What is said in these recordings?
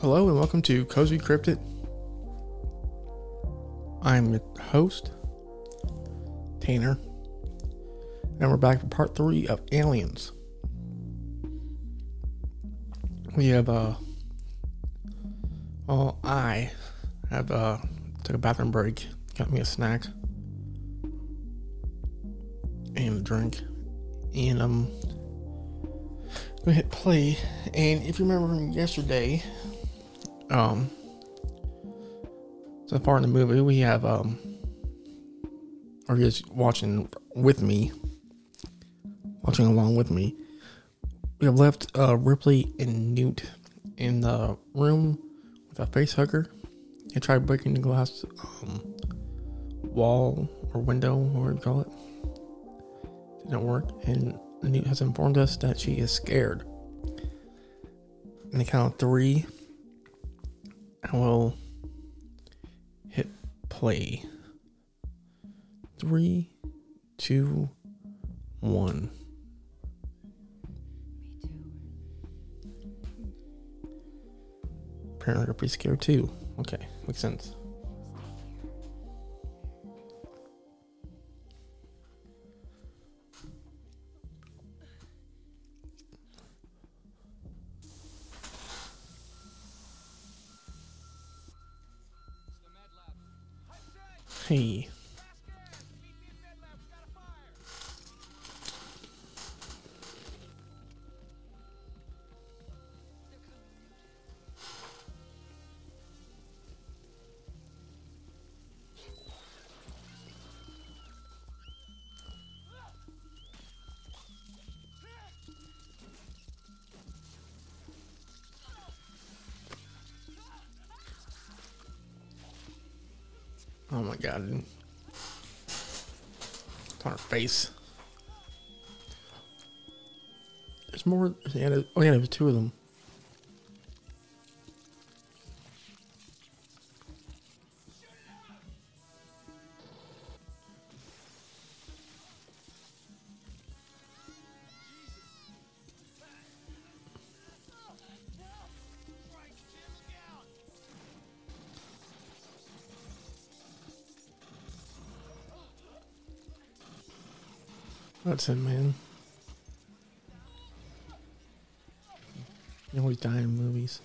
Hello and welcome to Cozy Cryptid. I'm your host, Tanner, and we're back for part three of Aliens. We have, uh, well, I have, uh, took a bathroom break, got me a snack and a drink, and, um, gonna hit play. And if you remember from yesterday, um so far in the movie we have um or just watching with me watching along with me we have left uh ripley and newt in the room with a face hugger. They tried breaking the glass um wall or window whatever you call it. Didn't work. And newt has informed us that she is scared. In the count three I will hit play. Three, two, one. Apparently, they're pretty scared too. Okay, makes sense. Hey. It's on her face. There's more. Oh, yeah, there's two of them. Watson, man. always die in movies.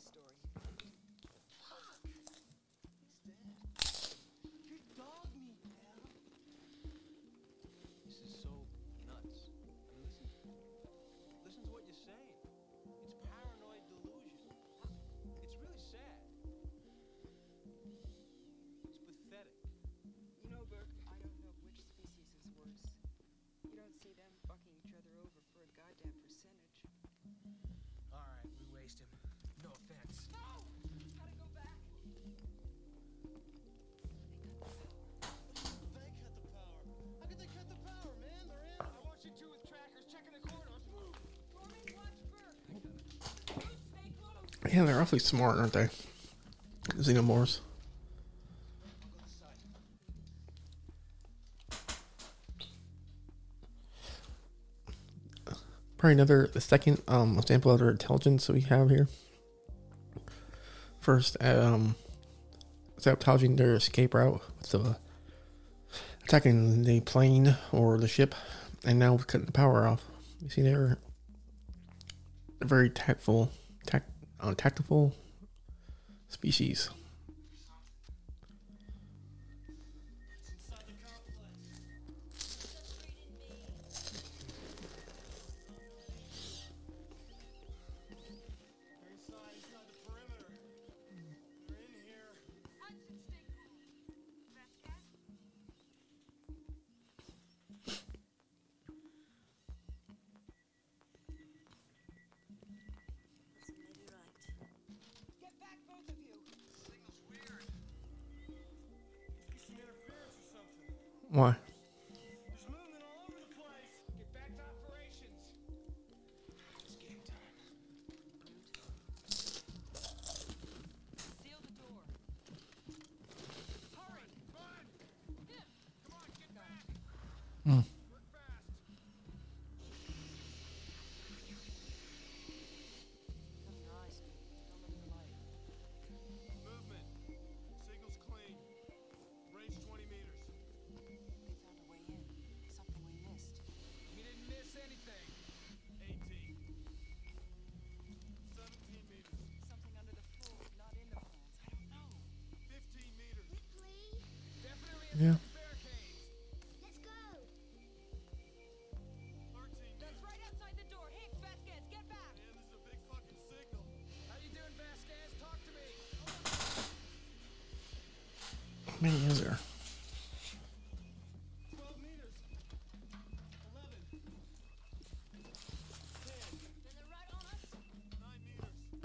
story. Yeah, they're awfully smart, aren't they? Xenomorphs. Probably another the second um, example of their intelligence that we have here. First, um, sabotaging their escape route with the attacking the plane or the ship, and now cutting the power off. You see, they're very tactful, tact, on tactical species.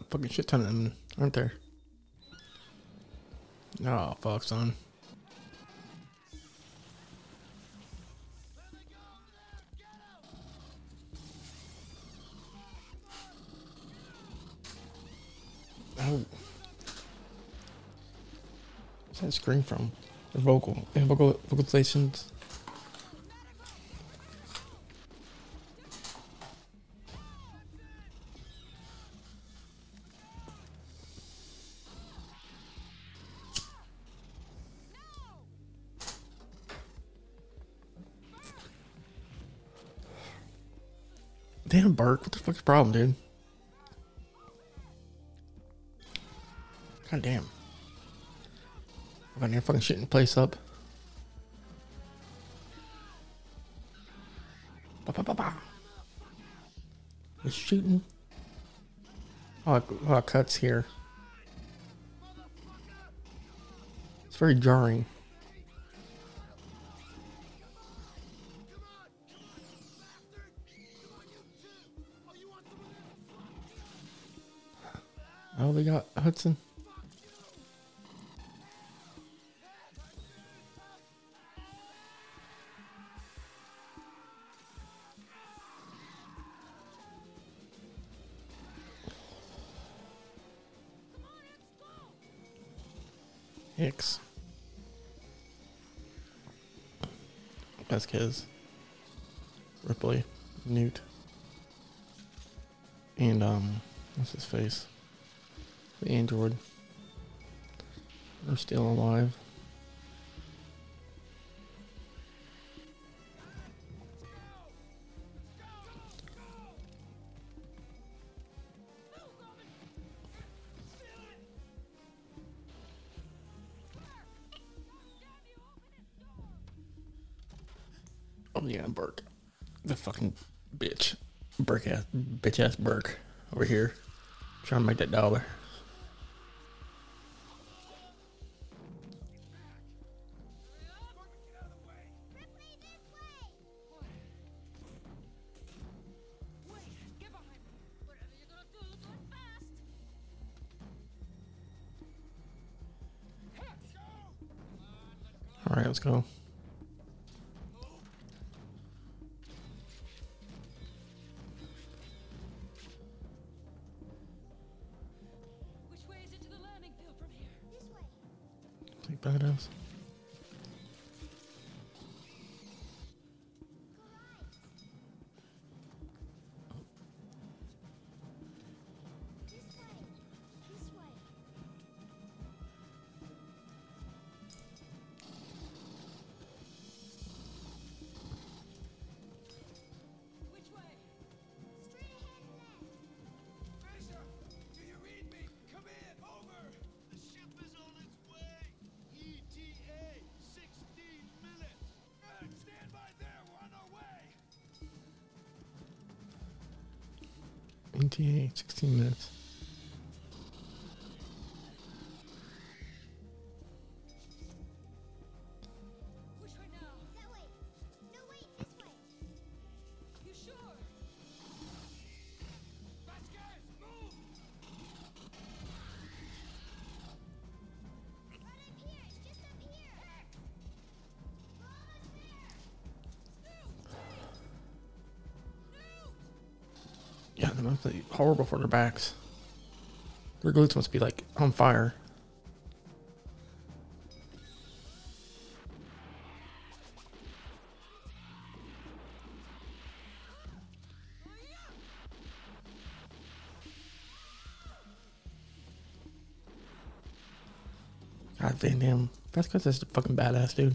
a fucking shit ton of them, aren't there? Oh, fuck, son. Oh. Where's that scream from? The vocal. Vocal vocalizations. Problem, dude? God damn. I'm on here fucking shooting place up. Ba, ba, ba, ba. He's shooting. Oh, oh, cuts here. It's very jarring. Hicks. Vasquez. Ripley. Newt. And, um, what's his face? The android. They're still alive. Bitch Burke over here. Trying to make that dollar. 58, 16 minutes. Horrible for their backs. Their glutes must be like on fire. God Van Dam. That's because that's a fucking badass, dude.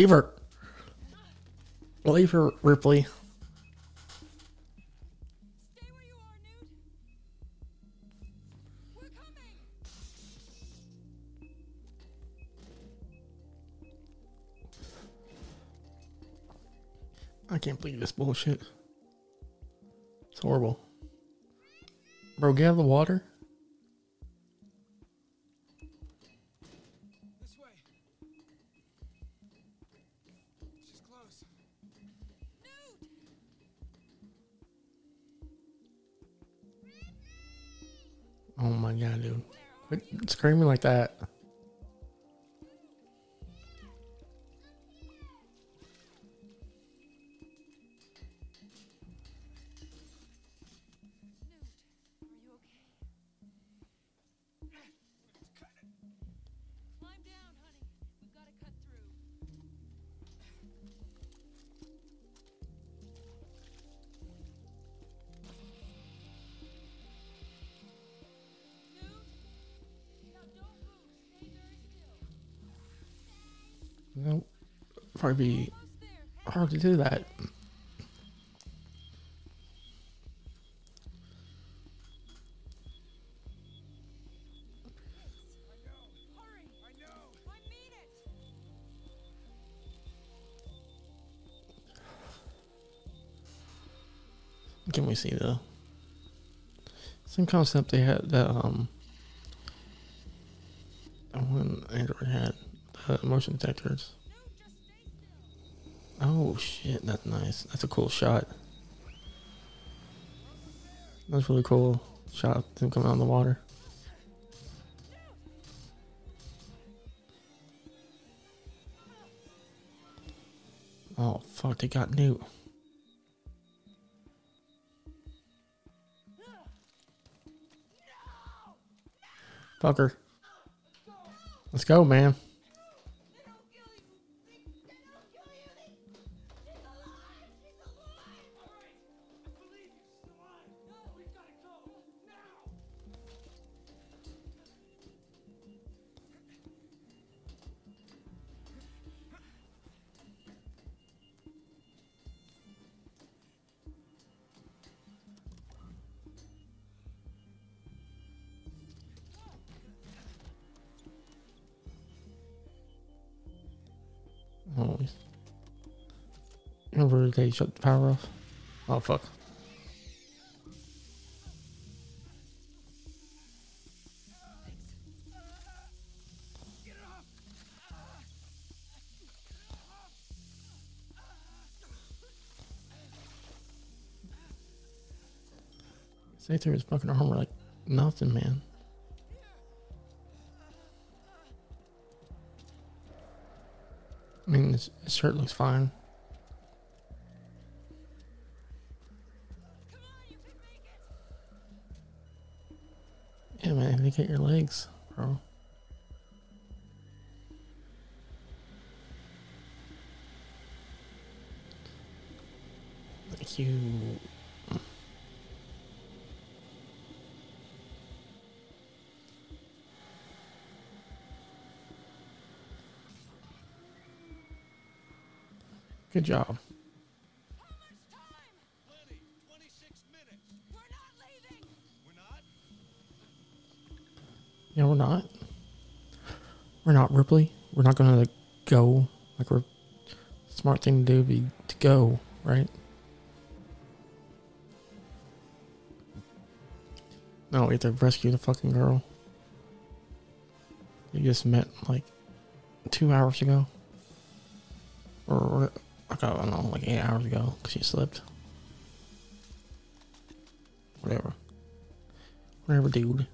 Leave her. Leave her, Ripley. Stay where you are, Newt. We're coming. I can't believe this bullshit. It's horrible. Bro, get out of the water. Close. Oh my god, dude. Quit screaming like that. Probably be hard to do that. Can we see the same concept they had that um one Android had the motion detectors. Oh shit, that's nice. That's a cool shot. That's really cool shot them coming out in the water. Oh fuck, they got Newt. Fucker. Let's go, man. They shut the power off? Oh fuck. Say through his fucking armor like nothing, man. I mean, his, his shirt looks fine. Legs, bro. Thank you. Good job. We're not We're not gonna like, go. Like we're smart thing to do be to go, right? No, we have to rescue the fucking girl. You just met like two hours ago, or I don't know, like eight hours ago because she slipped. Whatever. Whatever, dude.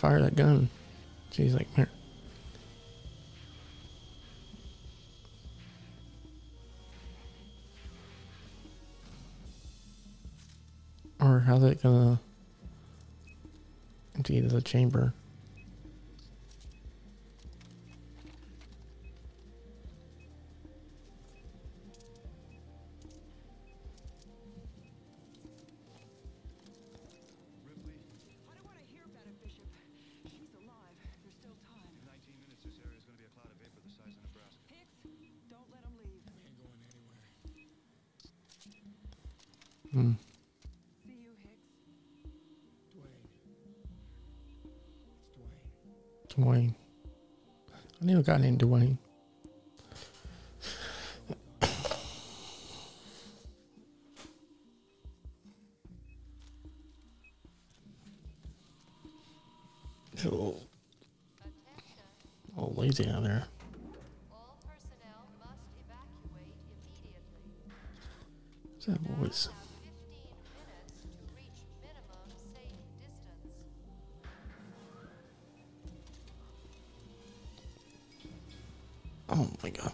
Fire that gun? She's like, "Here." Or how's it gonna empty the chamber? Mm. Hicks. Dwayne. I knew a guy named Dwayne. Oh, oh, lazy out there. All personnel must evacuate immediately. What's that voice? Oh my god.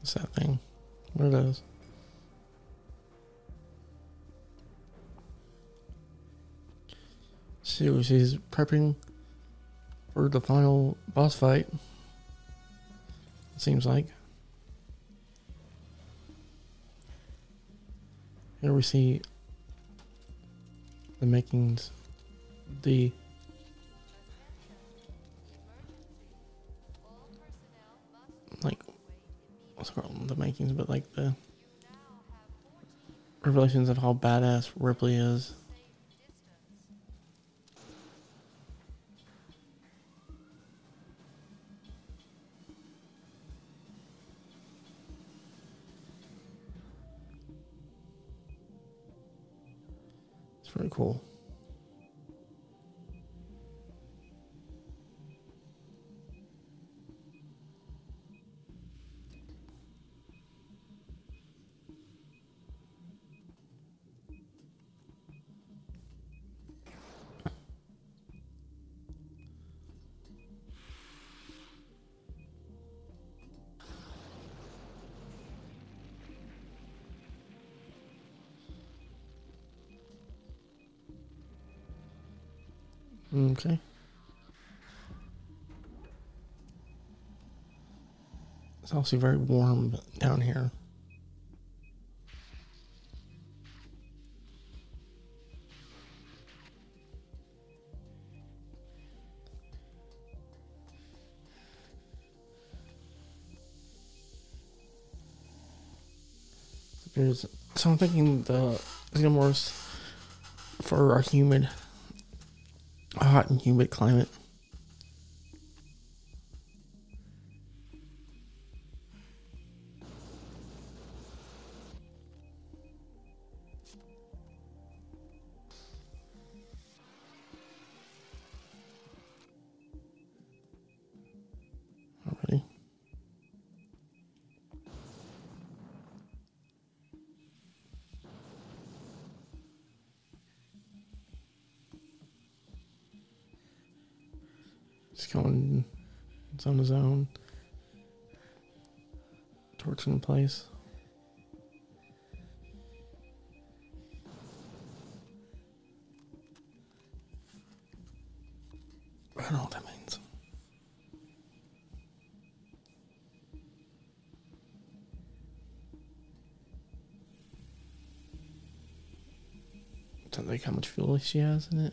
What's that thing? What it is? See, she's prepping for the final boss fight. Seems like. Here we see the makings, the like what's called? The makings, but like the now have 14 revelations of how badass Ripley is. Cool. Okay. It's also very warm down here. So I'm thinking the xenomorphs for our humid hot and humid climate. Just going It's on his own. Torch in place. I don't know what that means. Sounds like how much fuel she has in it,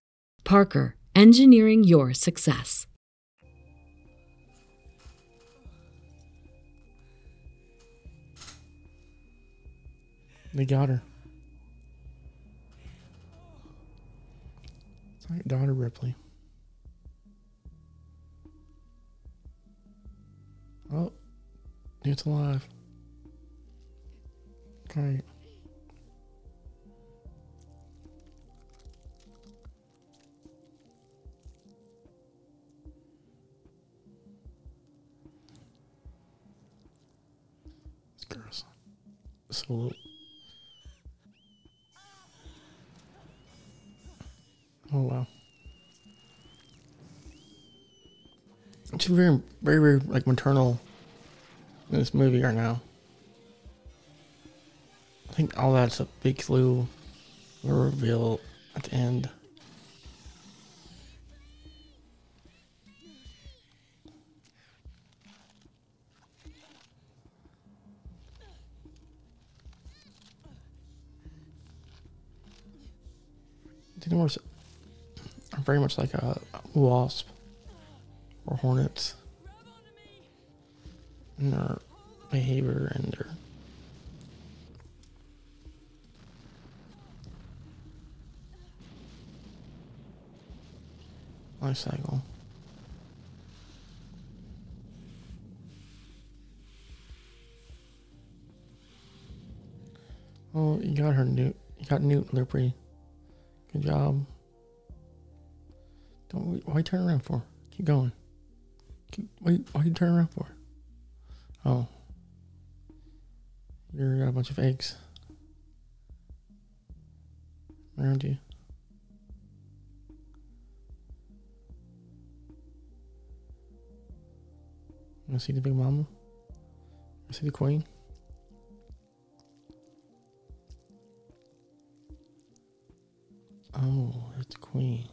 Parker, engineering your success. They got her. It's your daughter, Ripley. Oh, it's alive. Great. Girl's so. Oh wow. It's very, very, very like maternal in this movie right now. I think all that's a big clue or reveal at the end. Xenomorphs are very much like a wasp or hornets in their behavior and their life cycle. Oh, you got her, Newt. You got Newt Ripley. Good job. Don't. Why you turn around for? Keep going. Keep, why, why you turn around for? Oh. You're got a bunch of eggs around you. You see the big mama? You see the queen? Queen.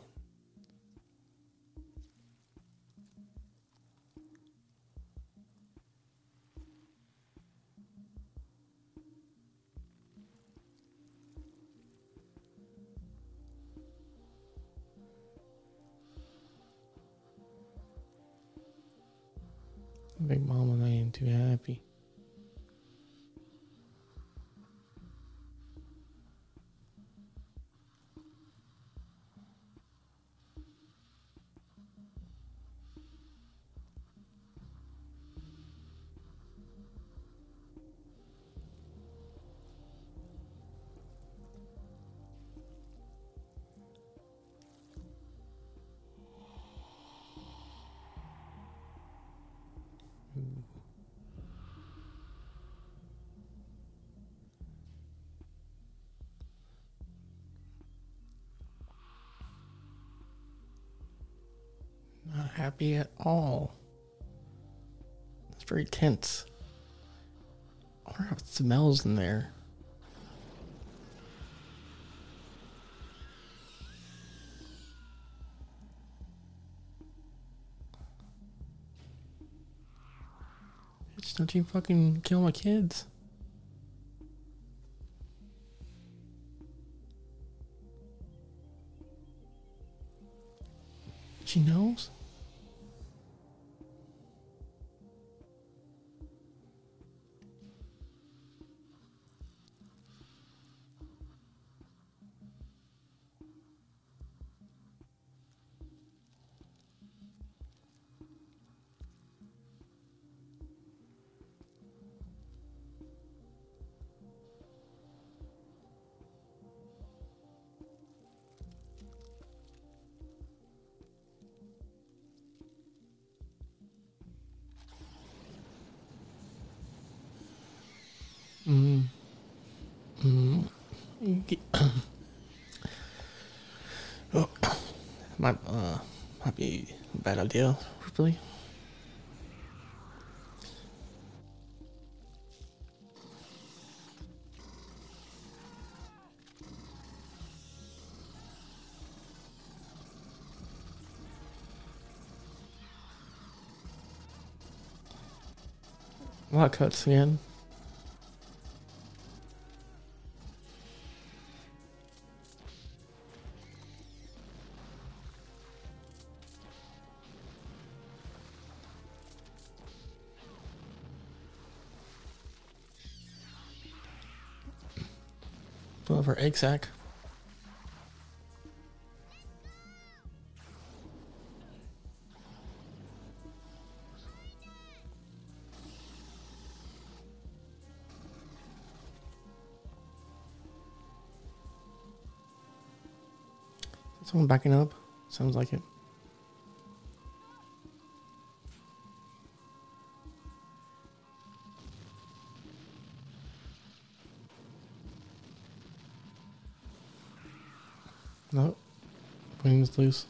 Happy at all. It's very tense. I wonder how it smells in there. Bitch, don't you fucking kill my kids. might uh, might be a bad idea, really. Well, that cuts again. Her egg sac. Someone backing up? Sounds like it. Just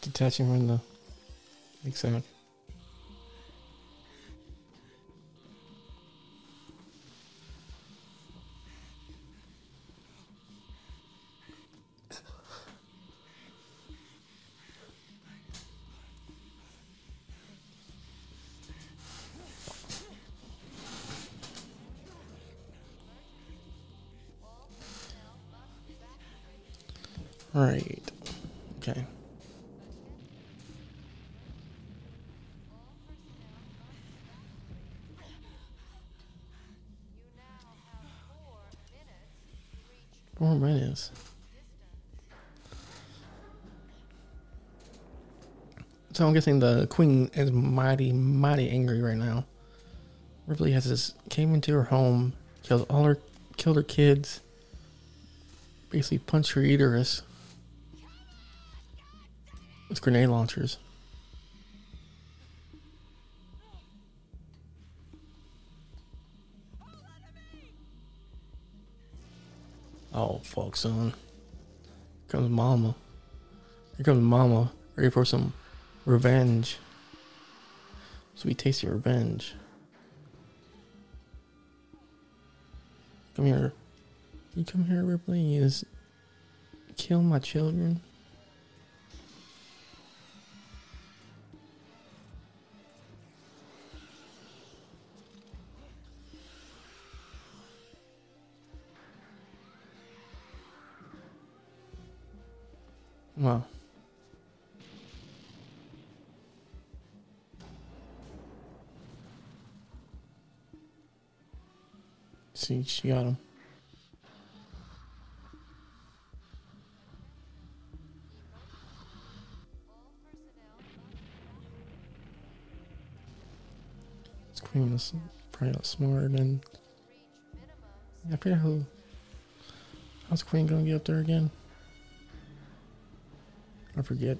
detaching from the exact. Right. Okay. Four minutes. So I'm guessing the queen is mighty, mighty angry right now. Ripley has just came into her home, killed all her, killed her kids, basically punched her uterus grenade launchers. Oh fuck, son! Here comes Mama. Here comes Mama, ready for some revenge. Sweet tasty revenge. Come here. You come here, Ripley. Is kill my children. Wow. See, she got him. This queen is probably not smarter than. I forget who. How's Queen gonna get up there again? I forget.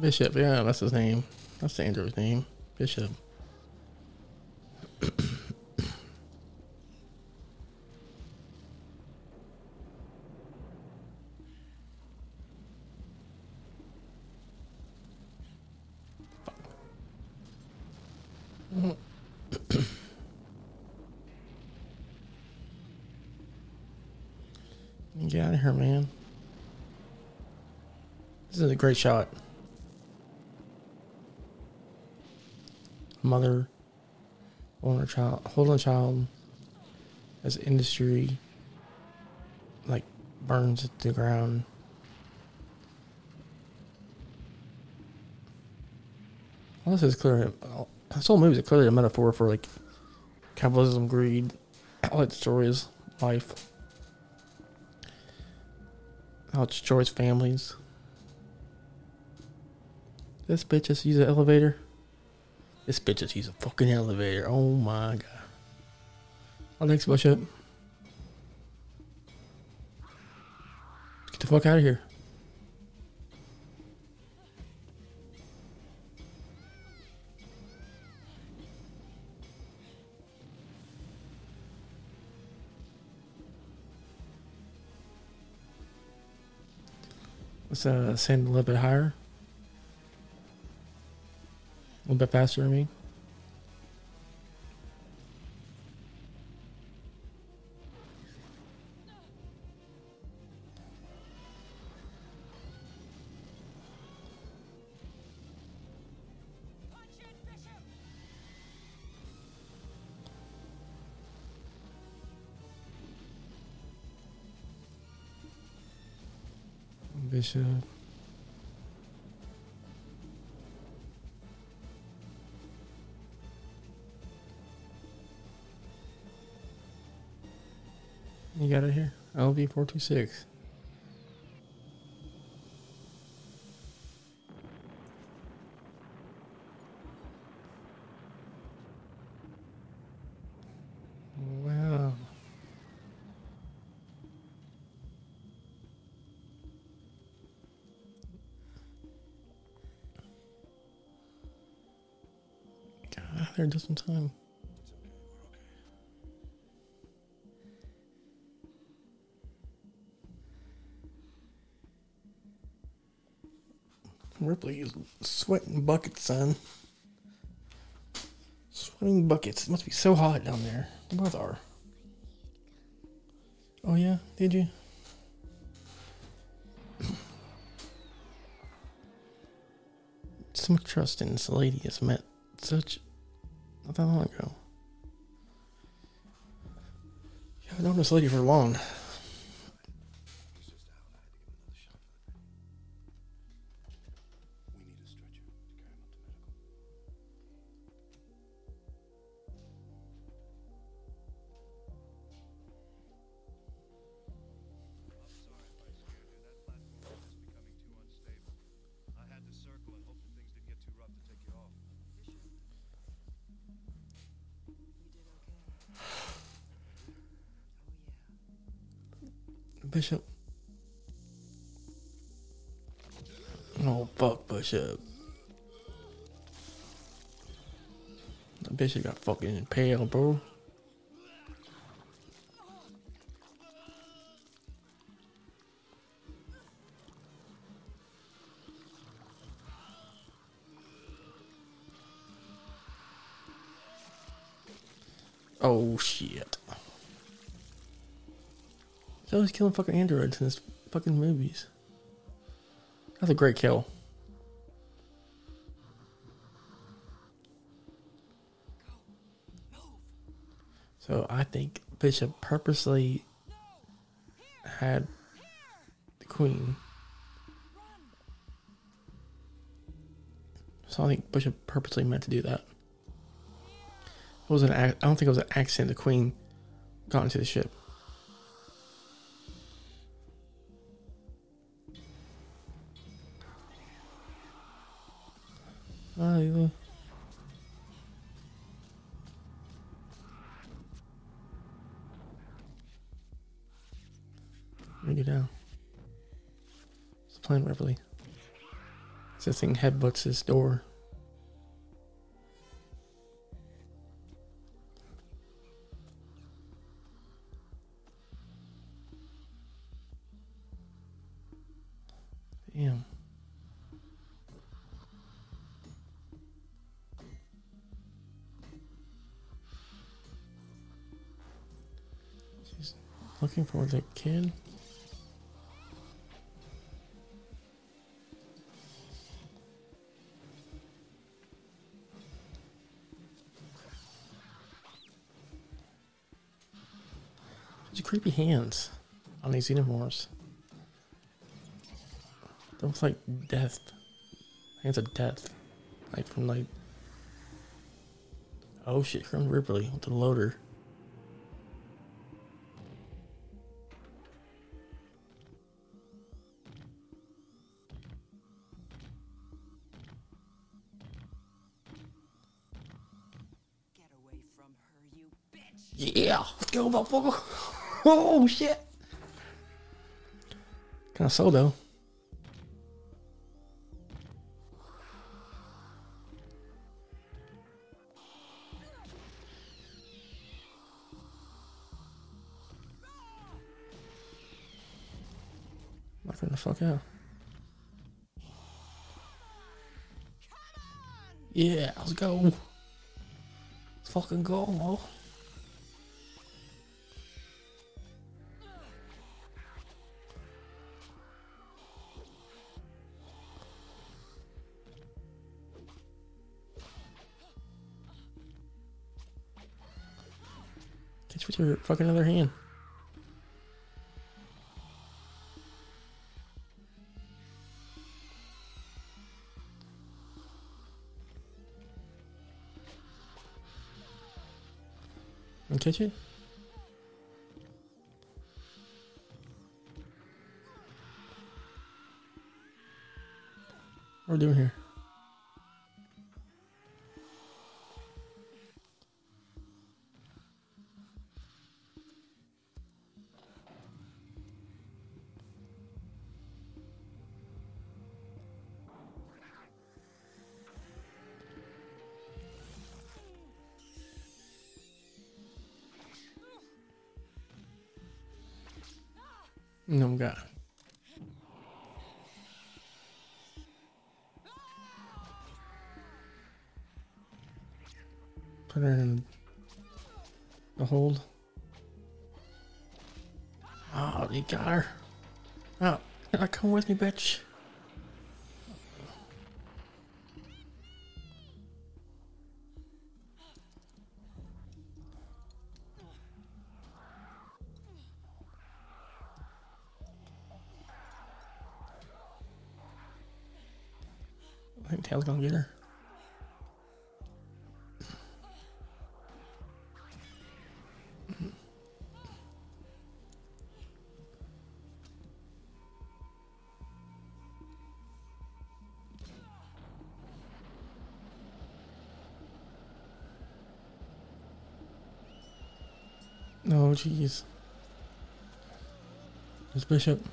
Bishop, yeah, that's his name. That's Andrew's name. Bishop. Get out of here, man. A great shot. Mother her child, holding child as industry like burns to the ground. All this is clear. This whole movie is clearly a metaphor for like capitalism, greed, how it destroys life, how it destroys families. This bitch just use an elevator. This bitch just use a fucking elevator. Oh my god. Oh, thanks, Bishop. Get the fuck out of here. Let's uh, send a little bit higher. A little bit faster than me. Bishop. LV426. Wow. God, they're just in time. Ripley is sweating buckets, son. Sweating buckets. It must be so hot down there. They both are. Oh yeah, did you? so much trust in this lady has met such not that long ago. Yeah, I've known this lady for long. The Bishop got fucking impaled, bro. Oh shit. He's always killing fucking androids in his fucking movies. That's a great kill. So I think Bishop purposely had the queen. So I think Bishop purposely meant to do that. It was an I don't think it was an accident. The queen got into the ship. This thing headbutts his door. Damn. She's looking for the kid. These xenomorphs. They look like death. Hands of death. Like from like. Oh shit, from Ripley with the loader. Get away from her, you bitch! Yeah, let's go, motherfucker. Oh shit. Kind of slow though. Knock the fuck out. Yeah, let's go. Let's fucking go, your fucking another hand. And catch it. What are we doing here? No God. Put her in the hold. Oh, you got her. Oh, come with me, bitch. Jeez. It's Bishop.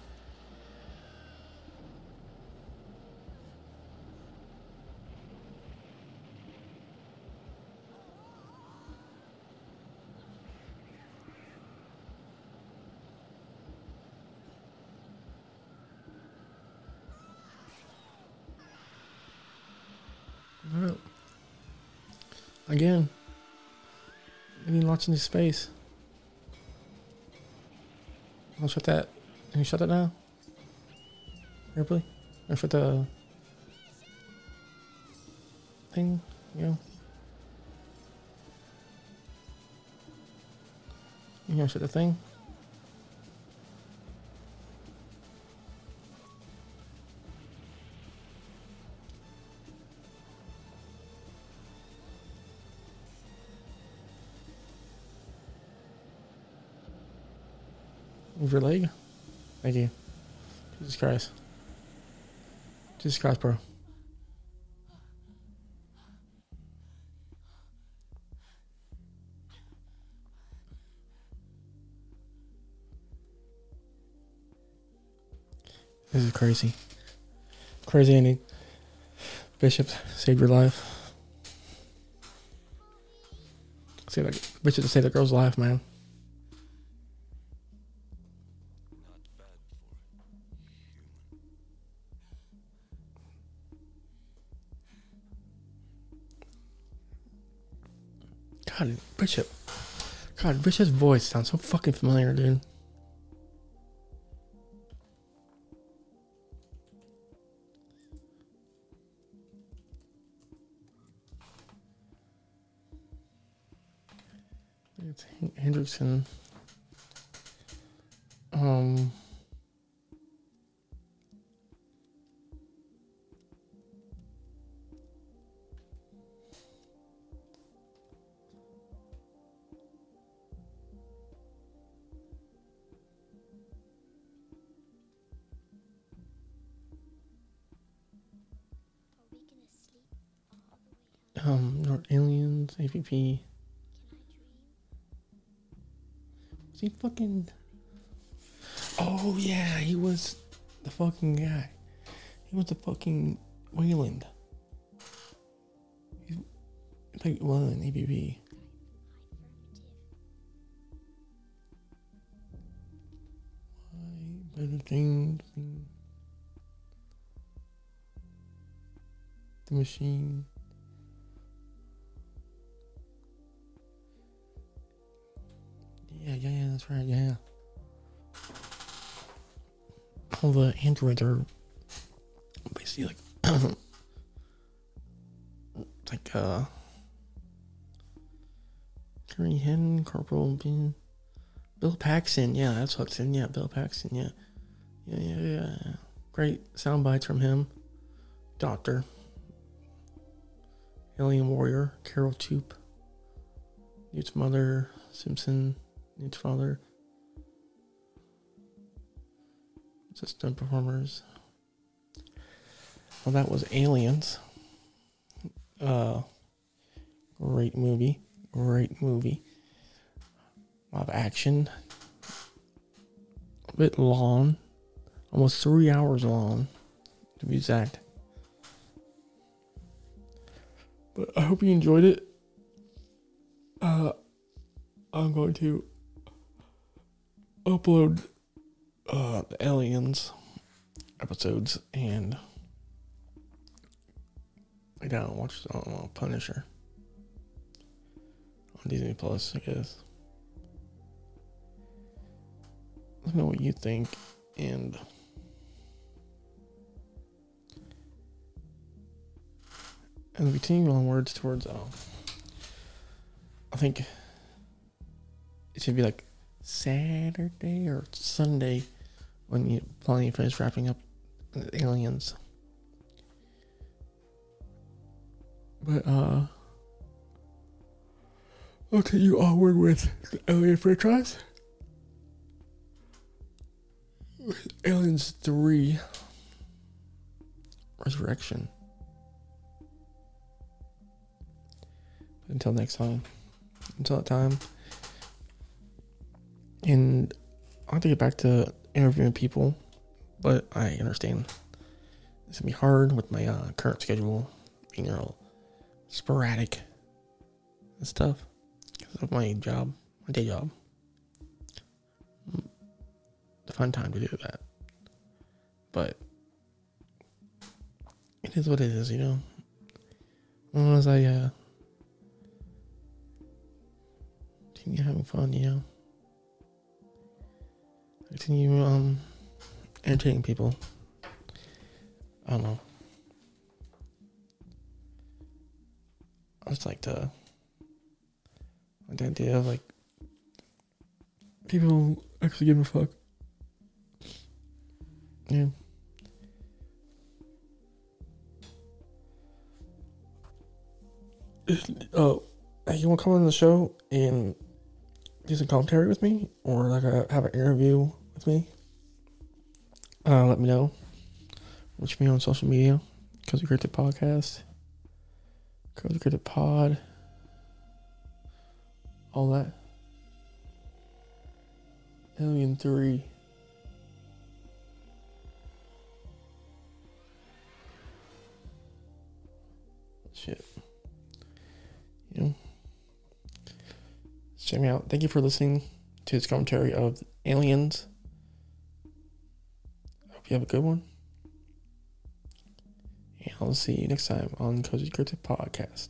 Well, Again, getting launched into space. I'll shut that. Can you shut that down? Ripley? Or shut the thing, you know? You gonna shut the thing? Move your leg. Thank you. Jesus Christ. Jesus Christ, bro. This is crazy. Crazy ending. Bishop saved your life. Save that, Bishop saved that girl's life, man. Bishop. God, Bishop's voice sounds so fucking familiar, dude. It's Hen- Hendrickson. Um. Um, North Aliens, dream? Was he fucking. Oh, yeah, he was the fucking guy. He was the fucking Weyland. One ABB. Affirmative. Why better things the machine? Yeah. All the androids are basically like like uh Carrie Henn, Corporal Biehn Bill Paxton, yeah, that's what's in, yeah, Bill Paxton, yeah. Yeah, yeah, yeah. Great sound bites from him. Doctor. Alien Warrior, Carl Toop. Newt's mother, Simpson, Newt's father. Assistant performers. Well, that was Aliens. Uh, great movie. Great movie. A lot of action. A bit long. Almost three hours long, to be exact. But I hope you enjoyed it. Uh, I'm going to upload uh, the Aliens episodes and I gotta watch don't know, Punisher on Disney Plus, I guess. Let me know what you think and and we continue onwards towards uh, I think it should be like Saturday or Sunday when you finally finish wrapping up aliens. But uh take you onward with the Alien franchise. Aliens 3 Resurrection. Until next time. Until that time. And I have to get back to interviewing people, but I understand it's gonna be hard with my uh, current schedule being know sporadic and stuff because of my job, my day job. The fun time to do that, but it is what it is, you know. As long as I uh, continue having fun, you know continue um entertaining people. I don't know. I just like like the idea of like people actually give a fuck. Yeah. Oh, you want to come on the show and do some commentary with me, or like a, have an interview with me? Uh, let me know. Reach me on social media. Cozy Cryptic Podcast. Cozy Cryptic Pod. All that. Alien 3. Shit. You know? Check me out. Thank you for listening to this commentary of Aliens. You have a good one. And I'll see you next time on Cozy Cryptic Podcast.